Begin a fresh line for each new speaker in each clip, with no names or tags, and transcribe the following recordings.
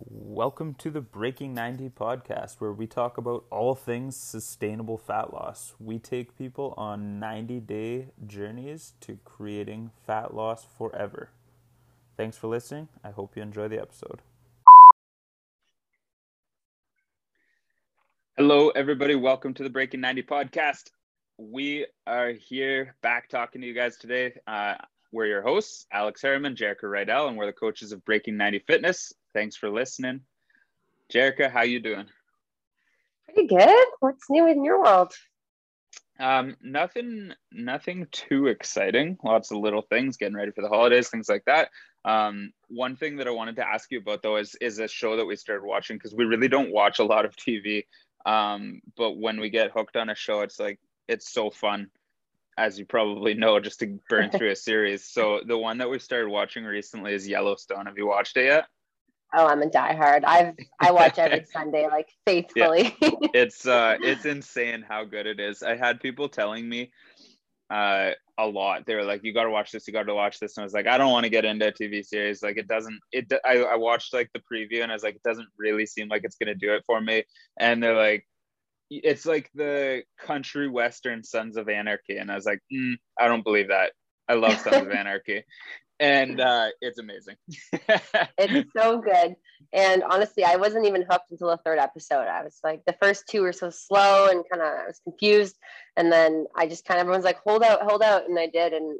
Welcome to the Breaking 90 podcast, where we talk about all things sustainable fat loss. We take people on 90 day journeys to creating fat loss forever. Thanks for listening. I hope you enjoy the episode. Hello, everybody. Welcome to the Breaking 90 podcast. We are here back talking to you guys today. Uh, we're your hosts, Alex Harriman, Jerica Rydell, and we're the coaches of Breaking 90 Fitness. Thanks for listening. Jerica, how you doing?
Pretty good. What's new in your world?
Um, nothing, nothing too exciting. Lots of little things, getting ready for the holidays, things like that. Um, one thing that I wanted to ask you about though is is a show that we started watching because we really don't watch a lot of TV. Um, but when we get hooked on a show, it's like it's so fun, as you probably know, just to burn through a series. So the one that we started watching recently is Yellowstone. Have you watched it yet?
Oh, I'm a diehard. I've I watch every Sunday like faithfully.
Yeah. It's uh it's insane how good it is. I had people telling me uh a lot. They were like, "You got to watch this. You got to watch this." And I was like, "I don't want to get into a TV series. Like, it doesn't. It. I, I watched like the preview, and I was like, it doesn't really seem like it's gonna do it for me." And they're like, "It's like the country western Sons of Anarchy," and I was like, mm, "I don't believe that. I love Sons of Anarchy." and uh, it's amazing.
it's so good. And honestly, I wasn't even hooked until the third episode. I was like, the first two were so slow and kind of I was confused. And then I just kind of everyone's like, hold out, hold out, and I did. And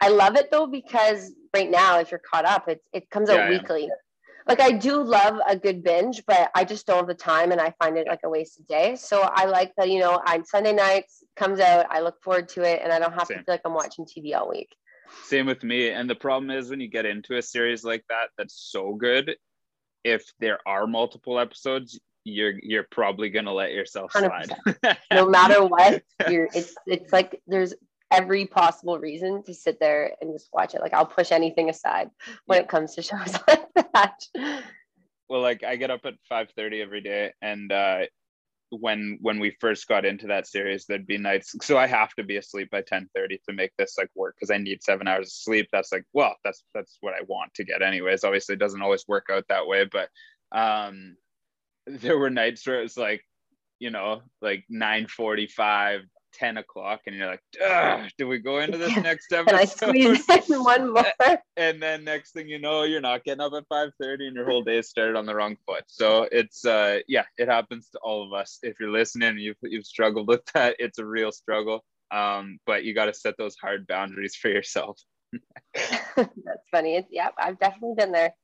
I love it though because right now, if you're caught up, it it comes out yeah, weekly. Yeah. Like I do love a good binge, but I just don't have the time, and I find it like a waste of day. So I like that you know, on Sunday nights comes out. I look forward to it, and I don't have Same. to feel like I'm watching TV all week.
Same with me. And the problem is when you get into a series like that that's so good, if there are multiple episodes, you're you're probably gonna let yourself slide.
no matter what, you're it's it's like there's every possible reason to sit there and just watch it. Like I'll push anything aside when it comes to shows like that.
Well, like I get up at 5 30 every day and uh when when we first got into that series there'd be nights so i have to be asleep by 10 30 to make this like work because i need seven hours of sleep that's like well that's that's what i want to get anyways obviously it doesn't always work out that way but um there were nights where it was like you know like 9 45 10 o'clock and you're like, do we go into this next episode? Can I squeeze in one more? and then next thing you know, you're not getting up at 5:30 and your whole day started on the wrong foot. So it's uh yeah, it happens to all of us. If you're listening you've you've struggled with that, it's a real struggle. Um, but you got to set those hard boundaries for yourself.
That's funny. It's yeah, I've definitely been there.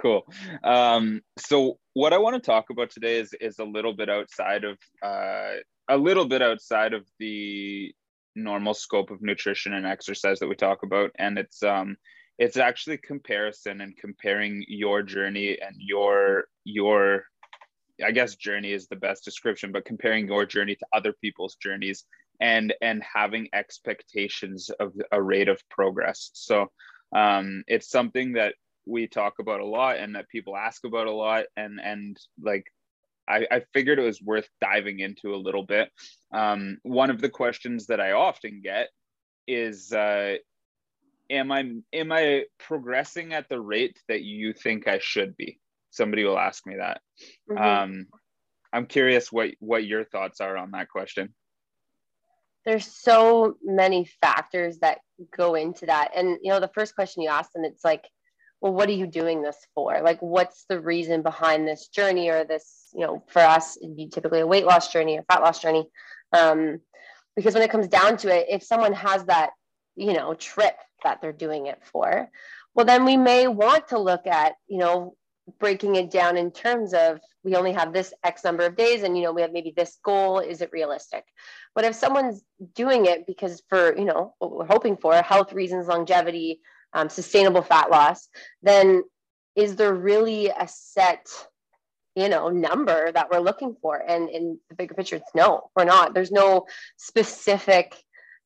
cool. Um, so what I want to talk about today is is a little bit outside of uh, a little bit outside of the normal scope of nutrition and exercise that we talk about and it's um it's actually comparison and comparing your journey and your your i guess journey is the best description but comparing your journey to other people's journeys and and having expectations of a rate of progress. So um it's something that we talk about a lot and that people ask about a lot and and like I, I figured it was worth diving into a little bit. Um, one of the questions that I often get is, uh, "Am I am I progressing at the rate that you think I should be?" Somebody will ask me that. Mm-hmm. Um, I'm curious what what your thoughts are on that question.
There's so many factors that go into that, and you know, the first question you asked them, it's like well what are you doing this for? Like what's the reason behind this journey or this you know for us it'd be typically a weight loss journey a fat loss journey. Um, because when it comes down to it if someone has that you know trip that they're doing it for well then we may want to look at you know breaking it down in terms of we only have this x number of days and you know we have maybe this goal. Is it realistic? But if someone's doing it because for you know what we're hoping for health reasons longevity um, sustainable fat loss, then is there really a set you know number that we're looking for? And in the bigger picture it's no we're not. There's no specific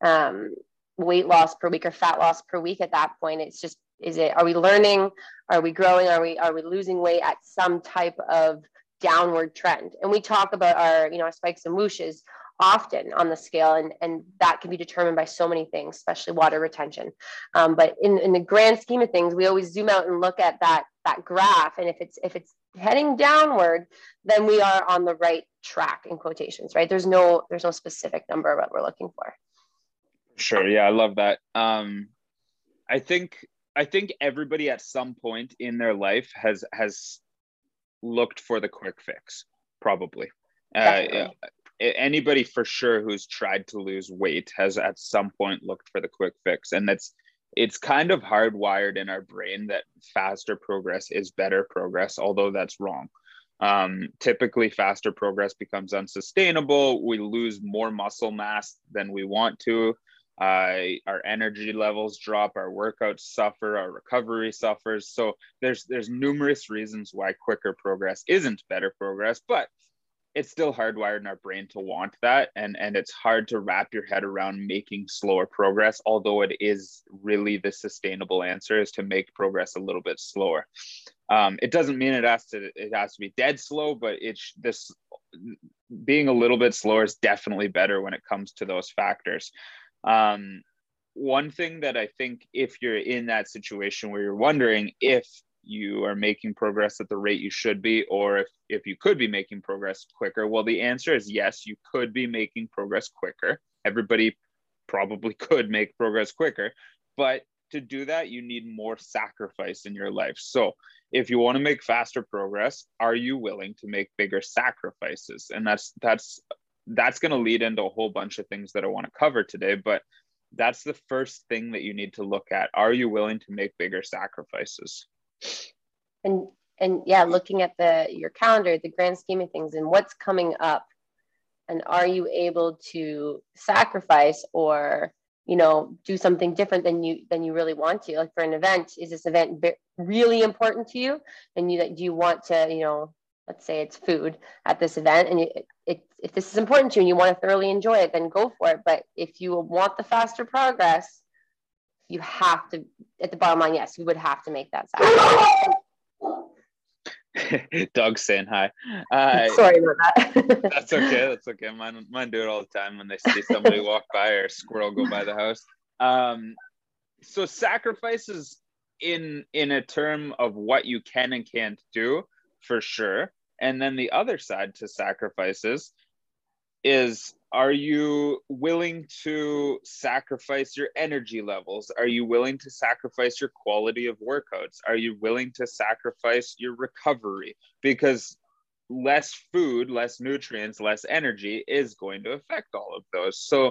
um, weight loss per week or fat loss per week at that point. It's just is it are we learning? Are we growing? Are we are we losing weight at some type of downward trend? And we talk about our you know our spikes and whooshes often on the scale and, and that can be determined by so many things especially water retention. Um, but in, in the grand scheme of things we always zoom out and look at that that graph and if it's if it's heading downward then we are on the right track in quotations right? There's no there's no specific number what we're looking for.
Sure yeah i love that. Um i think i think everybody at some point in their life has has looked for the quick fix probably. Uh, anybody for sure who's tried to lose weight has at some point looked for the quick fix. And that's it's kind of hardwired in our brain that faster progress is better progress although that's wrong. Um, typically faster progress becomes unsustainable. We lose more muscle mass than we want to. Uh, our energy levels drop our workouts suffer our recovery suffers. So there's there's numerous reasons why quicker progress isn't better progress but it's still hardwired in our brain to want that and and it's hard to wrap your head around making slower progress although it is really the sustainable answer is to make progress a little bit slower. Um, it doesn't mean it has to it has to be dead slow but it's this being a little bit slower is definitely better when it comes to those factors. Um, one thing that i think if you're in that situation where you're wondering if you are making progress at the rate you should be or if, if you could be making progress quicker well the answer is yes you could be making progress quicker. Everybody probably could make progress quicker but to do that you need more sacrifice in your life. So if you want to make faster progress are you willing to make bigger sacrifices? And that's that's that's going to lead into a whole bunch of things that i want to cover today but that's the first thing that you need to look at. Are you willing to make bigger sacrifices
and and yeah looking at the your calendar the grand scheme of things and what's coming up and are you able to sacrifice or you know do something different than you than you really want to? Like for an event is this event really important to you? And you that do you want to you know let's say it's food at this event and you, it, if this is important to you and you want to thoroughly enjoy it then go for it. But if you want the faster progress you have to at the bottom line yes you would have to make that sacrifice
Doug saying hi. Uh,
Sorry about that.
that's okay. That's okay. Mine, mine do it all the time when they see somebody walk by or a squirrel go by the house. Um, so sacrifices in in a term of what you can and can't do for sure. And then the other side to sacrifices is are you willing to sacrifice your energy levels? Are you willing to sacrifice your quality of workouts? Are you willing to sacrifice your recovery? Because less food less nutrients less energy is going to affect all of those. So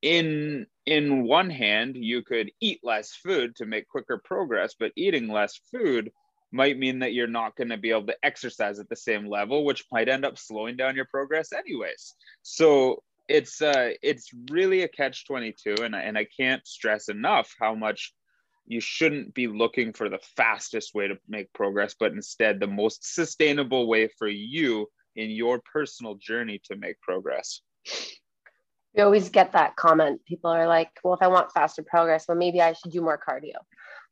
in in one hand you could eat less food to make quicker progress but eating less food might mean that you're not going to be able to exercise at the same level which might end up slowing down your progress anyways. So it's uh it's really a catch 22 and I, and I can't stress enough how much you shouldn't be looking for the fastest way to make progress but instead the most sustainable way for you in your personal journey to make progress.
We always get that comment. People are like well if i want faster progress well maybe i should do more cardio.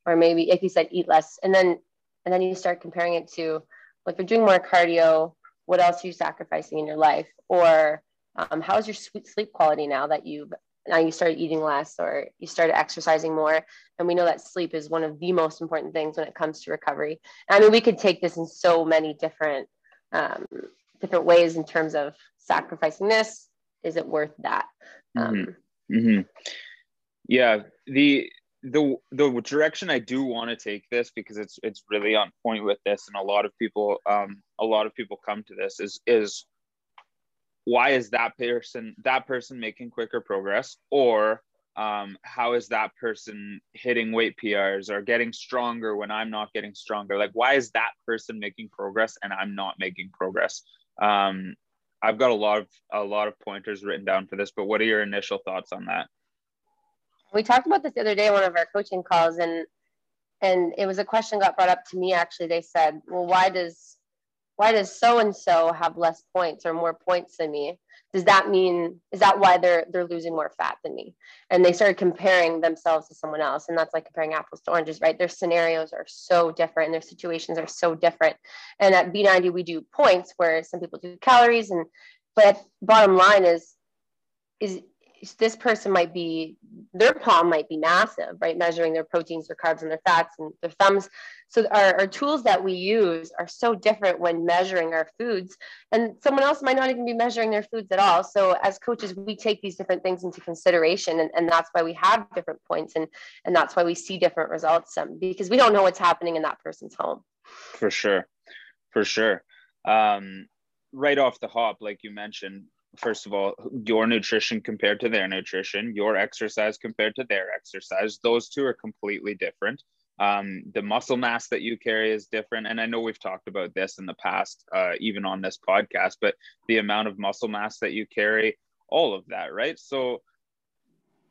Or maybe like you said eat less. And then and then you start comparing it to like you're doing more cardio what else are you sacrificing in your life? Or um, how's your sleep quality now that you've now you started eating less or you started exercising more? And we know that sleep is one of the most important things when it comes to recovery. I mean we could take this in so many different um, different ways in terms of sacrificing this. Is it worth that? Um,
mm-hmm. Mm-hmm. yeah the the the direction I do want to take this because it's it's really on point with this, and a lot of people um a lot of people come to this is is why is that person that person making quicker progress or um, how is that person hitting weight PRs or getting stronger when I'm not getting stronger? Like, why is that person making progress and I'm not making progress? Um, I've got a lot of a lot of pointers written down for this, but what are your initial thoughts on that?
We talked about this the other day in one of our coaching calls and and it was a question got brought up to me actually. They said well why does why does so and so have less points or more points than me? Does that mean is that why they're they're losing more fat than me? And they started comparing themselves to someone else and that's like comparing apples to oranges right? Their scenarios are so different and their situations are so different. And at b90 we do points where some people do calories and but bottom line is is this person might be their palm might be massive right? Measuring their proteins their carbs and their fats and their thumbs. So our, our tools that we use are so different when measuring our foods. And someone else might not even be measuring their foods at all. So as coaches we take these different things into consideration and, and that's why we have different points and and that's why we see different results um, because we don't know what's happening in that person's home.
For sure. For sure. Um, right off the hop like you mentioned first of all, your nutrition compared to their nutrition, your exercise compared to their exercise. Those two are completely different. Um, the muscle mass that you carry is different. And I know we've talked about this in the past, uh, even on this podcast, but the amount of muscle mass that you carry, all of that, right? So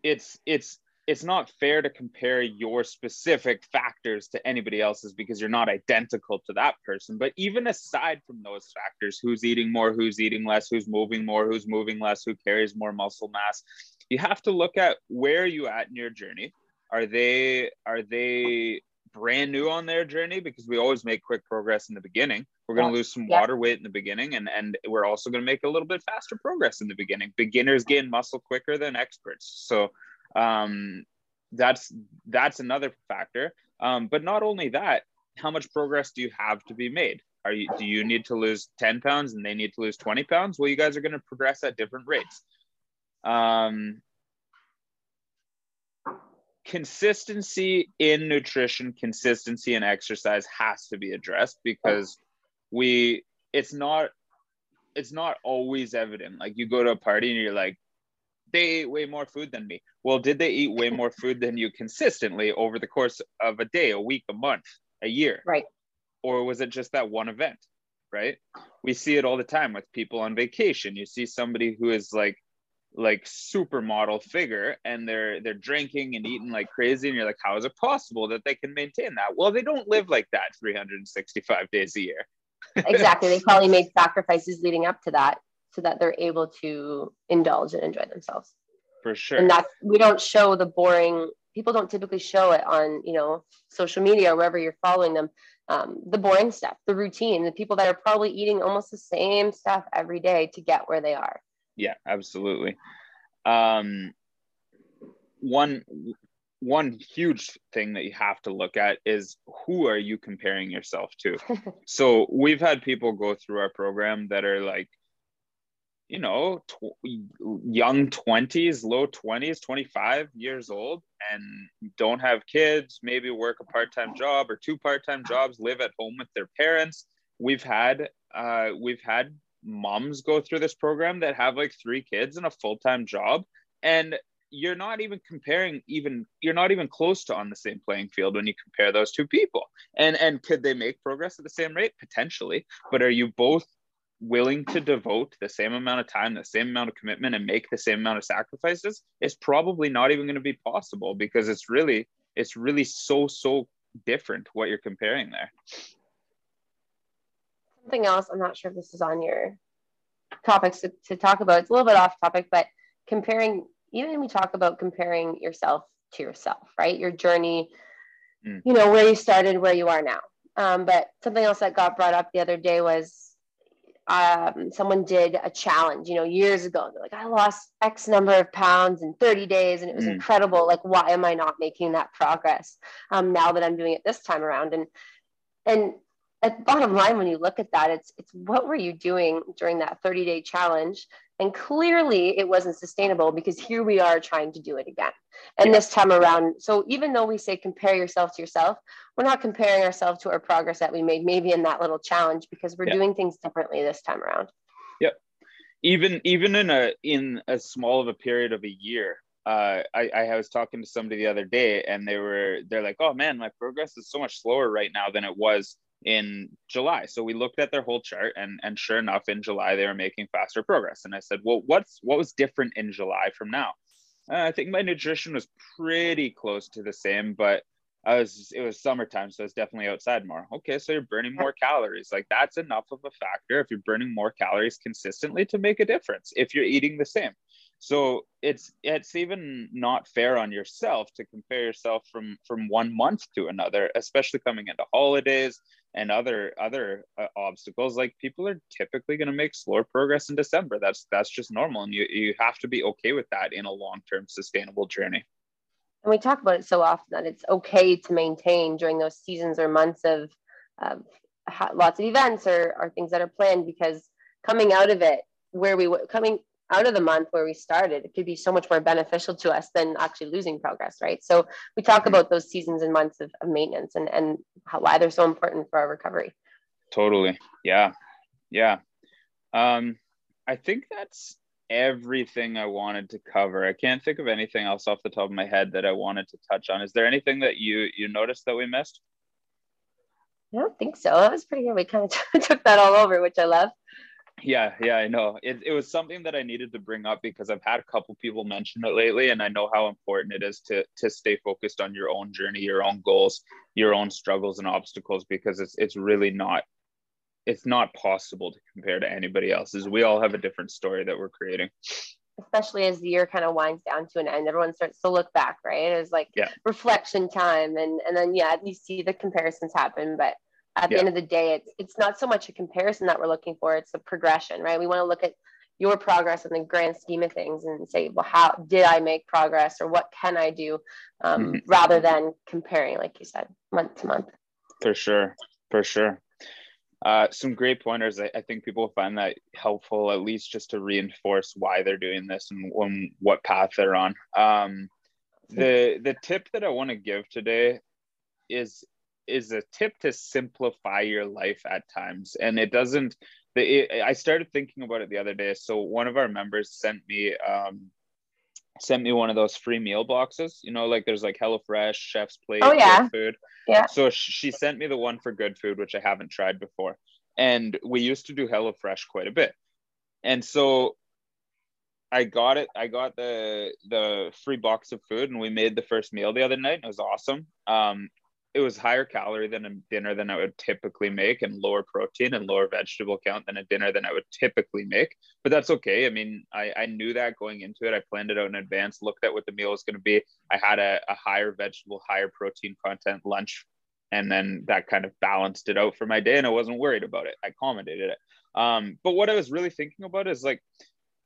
it's, it's, it's not fair to compare your specific factors to anybody else's because you're not identical to that person. But even aside from those factors, who's eating more, who's eating less, who's moving more, who's moving less, who carries more muscle mass, you have to look at where you at in your journey. Are they are they brand new on their journey? Because we always make quick progress in the beginning. We're going to lose some water weight in the beginning, and and we're also going to make a little bit faster progress in the beginning. Beginners gain muscle quicker than experts, so um, that's that's another factor. Um, but not only that, how much progress do you have to be made? Are you do you need to lose 10 pounds and they need to lose 20 pounds? Well, you guys are going to progress at different rates. Um, consistency in nutrition, consistency in exercise has to be addressed because we it's not it's not always evident. Like you go to a party and you're like, they ate way more food than me. Well, did they eat way more food than you consistently over the course of a day, a week, a month, a year?
Right.
Or was it just that one event? Right. We see it all the time with people on vacation. You see somebody who is like like supermodel figure and they're they're drinking and eating like crazy and you're like how is it possible that they can maintain that well they don't live like that 365 days a year
exactly they probably made sacrifices leading up to that so that they're able to indulge and enjoy themselves.
For sure.
And that we don't show the boring people don't typically show it on you know social media or wherever you're following them. Um, the boring stuff the routine the people that are probably eating almost the same stuff every day to get where they are.
Yeah absolutely. Um, one one huge thing that you have to look at is who are you comparing yourself to? So we've had people go through our program that are like you know, tw- young 20s, low 20s, 25 years old, and don't have kids, maybe work a part time job or two part time jobs, live at home with their parents. We've had, uh, we've had moms go through this program that have like three kids and a full time job. And you're not even comparing even you're not even close to on the same playing field when you compare those two people and and could they make progress at the same rate potentially but are you both willing to devote the same amount of time, the same amount of commitment, and make the same amount of sacrifices is probably not even going to be possible because it's really it's really so so different what you're comparing there.
Something else, I'm not sure if this is on your topics to, to talk about. It's a little bit off topic, but comparing, even when we talk about comparing yourself to yourself, right? Your journey, mm. you know, where you started, where you are now. Um, but something else that got brought up the other day was um, someone did a challenge, you know, years ago. They're like, I lost X number of pounds in 30 days and it was mm. incredible. Like, why am I not making that progress um, now that I'm doing it this time around? And, and at bottom line, when you look at that, it's, it's what were you doing during that 30 day challenge and clearly it wasn't sustainable because here we are trying to do it again. And yeah. this time around, so even though we say compare yourself to yourself, we're not comparing ourselves to our progress that we made maybe in that little challenge because we're yeah. doing things differently this time around.
Yep. Even even in a in as small of a period of a year, uh, I, I was talking to somebody the other day and they were they're like, oh man, my progress is so much slower right now than it was in July. So we looked at their whole chart and and sure enough in July they were making faster progress. And I said, "Well, what's what was different in July from now?" Uh, I think my nutrition was pretty close to the same, but I was it was summertime, so it's definitely outside more. Okay, so you're burning more calories. Like that's enough of a factor if you're burning more calories consistently to make a difference if you're eating the same. So it's it's even not fair on yourself to compare yourself from from one month to another, especially coming into holidays and other other uh, obstacles like people are typically going to make slower progress in december. That's that's just normal and you, you have to be okay with that in a long-term sustainable journey.
And we talk about it so often that it's okay to maintain during those seasons or months of, of lots of events or, or things that are planned because coming out of it where we coming out of the month where we started, it could be so much more beneficial to us than actually losing progress, right? So we talk mm-hmm. about those seasons and months of, of maintenance and, and how, why they're so important for our recovery.
Totally. Yeah. Yeah. Um, I think that's everything I wanted to cover. I can't think of anything else off the top of my head that I wanted to touch on. Is there anything that you you noticed that we missed?
I don't think so. That was pretty good. We kind of took that all over, which I love.
Yeah, yeah, I know. It, it was something that I needed to bring up because I've had a couple people mention it lately, and I know how important it is to to stay focused on your own journey, your own goals, your own struggles and obstacles, because it's it's really not it's not possible to compare to anybody else's. We all have a different story that we're creating.
Especially as the year kind of winds down to an end, everyone starts to look back, right? It's like yeah. reflection time, and and then yeah, you see the comparisons happen, but at the yeah. end of the day it's it's not so much a comparison that we're looking for it's a progression right we want to look at your progress in the grand scheme of things and say well how did i make progress or what can i do um, mm-hmm. rather than comparing like you said month to month
for sure for sure uh, some great pointers I, I, think people find that helpful at least just to reinforce why they're doing this and when, what path they're on um, the the tip that i want to give today is is a tip to simplify your life at times and it doesn't it, i started thinking about it the other day so one of our members sent me um sent me one of those free meal boxes you know like there's like HelloFresh chef's plate
oh, yeah.
food
yeah
so she sent me the one for good food which i haven't tried before and we used to do HelloFresh quite a bit and so I got it. I got the the free box of food, and we made the first meal the other night. It was awesome. Um, it was higher calorie than a dinner than I would typically make and lower protein and lower vegetable count than a dinner than I would typically make. But that's okay. I mean, I, I knew that going into it. I planned it out in advance, looked at what the meal was going to be. I had a, a higher vegetable, higher protein content lunch. And then that kind of balanced it out for my day. And I wasn't worried about it. I accommodated it. Um, but what I was really thinking about is like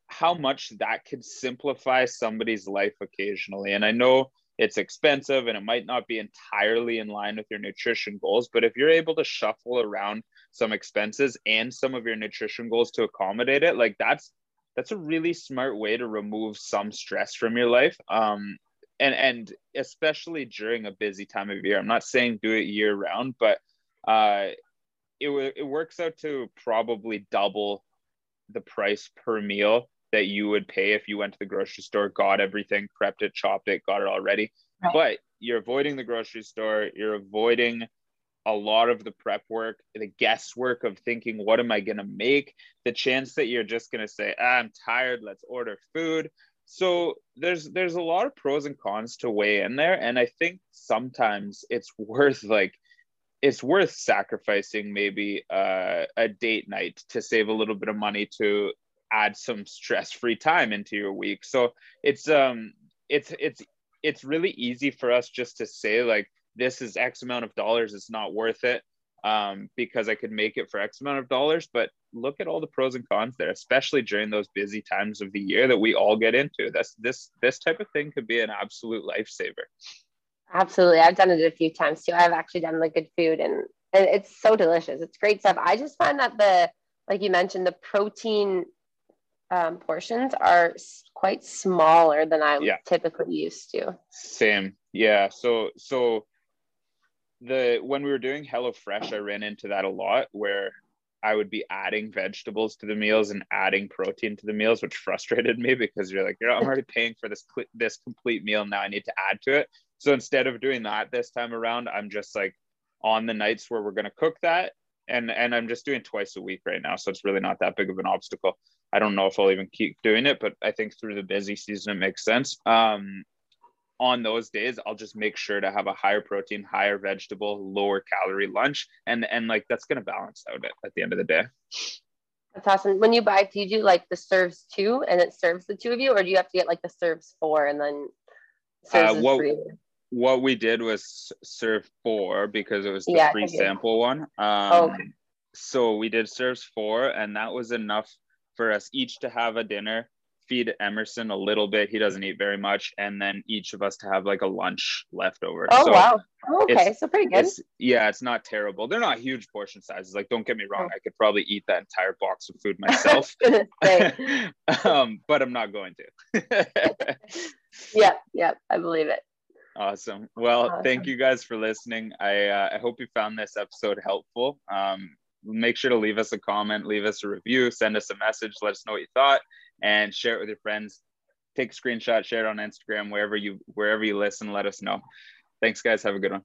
how much that could simplify somebody's life occasionally. And I know it's expensive and it might not be entirely in line with your nutrition goals but if you're able to shuffle around some expenses and some of your nutrition goals to accommodate it like that's that's a really smart way to remove some stress from your life. Um and and especially during a busy time of year i'm not saying do it year round but uh it, it works out to probably double the price per meal that you would pay if you went to the grocery store, got everything, prepped it, chopped it, got it all ready. Right. But you're avoiding the grocery store, you're avoiding a lot of the prep work, the guesswork of thinking, what am I going to make? The chance that you're just going to say, ah, I'm tired, let's order food. So there's there's a lot of pros and cons to weigh in there and I think sometimes it's worth like it's worth sacrificing maybe uh, a date night to save a little bit of money to add some stress-free time into your week. So it's um it's it's it's really easy for us just to say like this is X amount of dollars, it's not worth it um, because I could make it for X amount of dollars. But look at all the pros and cons there, especially during those busy times of the year that we all get into. That's this this type of thing could be an absolute lifesaver.
Absolutely, I've done it a few times too. I've actually done like good food, and, and it's so delicious. It's great stuff. I just find that the like you mentioned, the protein um, portions are quite smaller than I'm yeah. typically used to.
Same, yeah. So so the when we were doing HelloFresh, I ran into that a lot where I would be adding vegetables to the meals and adding protein to the meals, which frustrated me because you're like, I'm already paying for this this complete meal. Now I need to add to it. So instead of doing that this time around, I'm just like on the nights where we're gonna cook that, and and I'm just doing twice a week right now, so it's really not that big of an obstacle. I don't know if I'll even keep doing it, but I think through the busy season it makes sense. Um, on those days, I'll just make sure to have a higher protein, higher vegetable, lower calorie lunch, and and like that's gonna balance out it at the end of the day.
That's awesome. When you buy, do you do like the serves two and it serves the two of you, or do you have to get like the serves four and then
serves uh, what, what we did was serve four because it was the
Yeah,
free sample one. Um,
Oh, okay.
So we did serves four, and that was enough for us each to have a dinner, feed Emerson a little bit. He doesn't eat very much, and then each of us to have like a lunch left over.
Oh
so
wow. Oh, okay, so pretty good.
It's, yeah, it's not terrible. They're not huge portion sizes. Like, don't get me wrong,
Oh.
I could probably eat that entire box of food myself. Um, but I'm not going to.
yeah, yeah, I believe it.
Awesome. Well, thank you guys for listening. I uh, I hope you found this episode helpful. Um, make sure to leave us a comment, leave us a review, send us a message, let us know what you thought, and share it with your friends. Take a screenshot, share it on Instagram, wherever you wherever you listen. Let us know. Thanks, guys. Have a good one.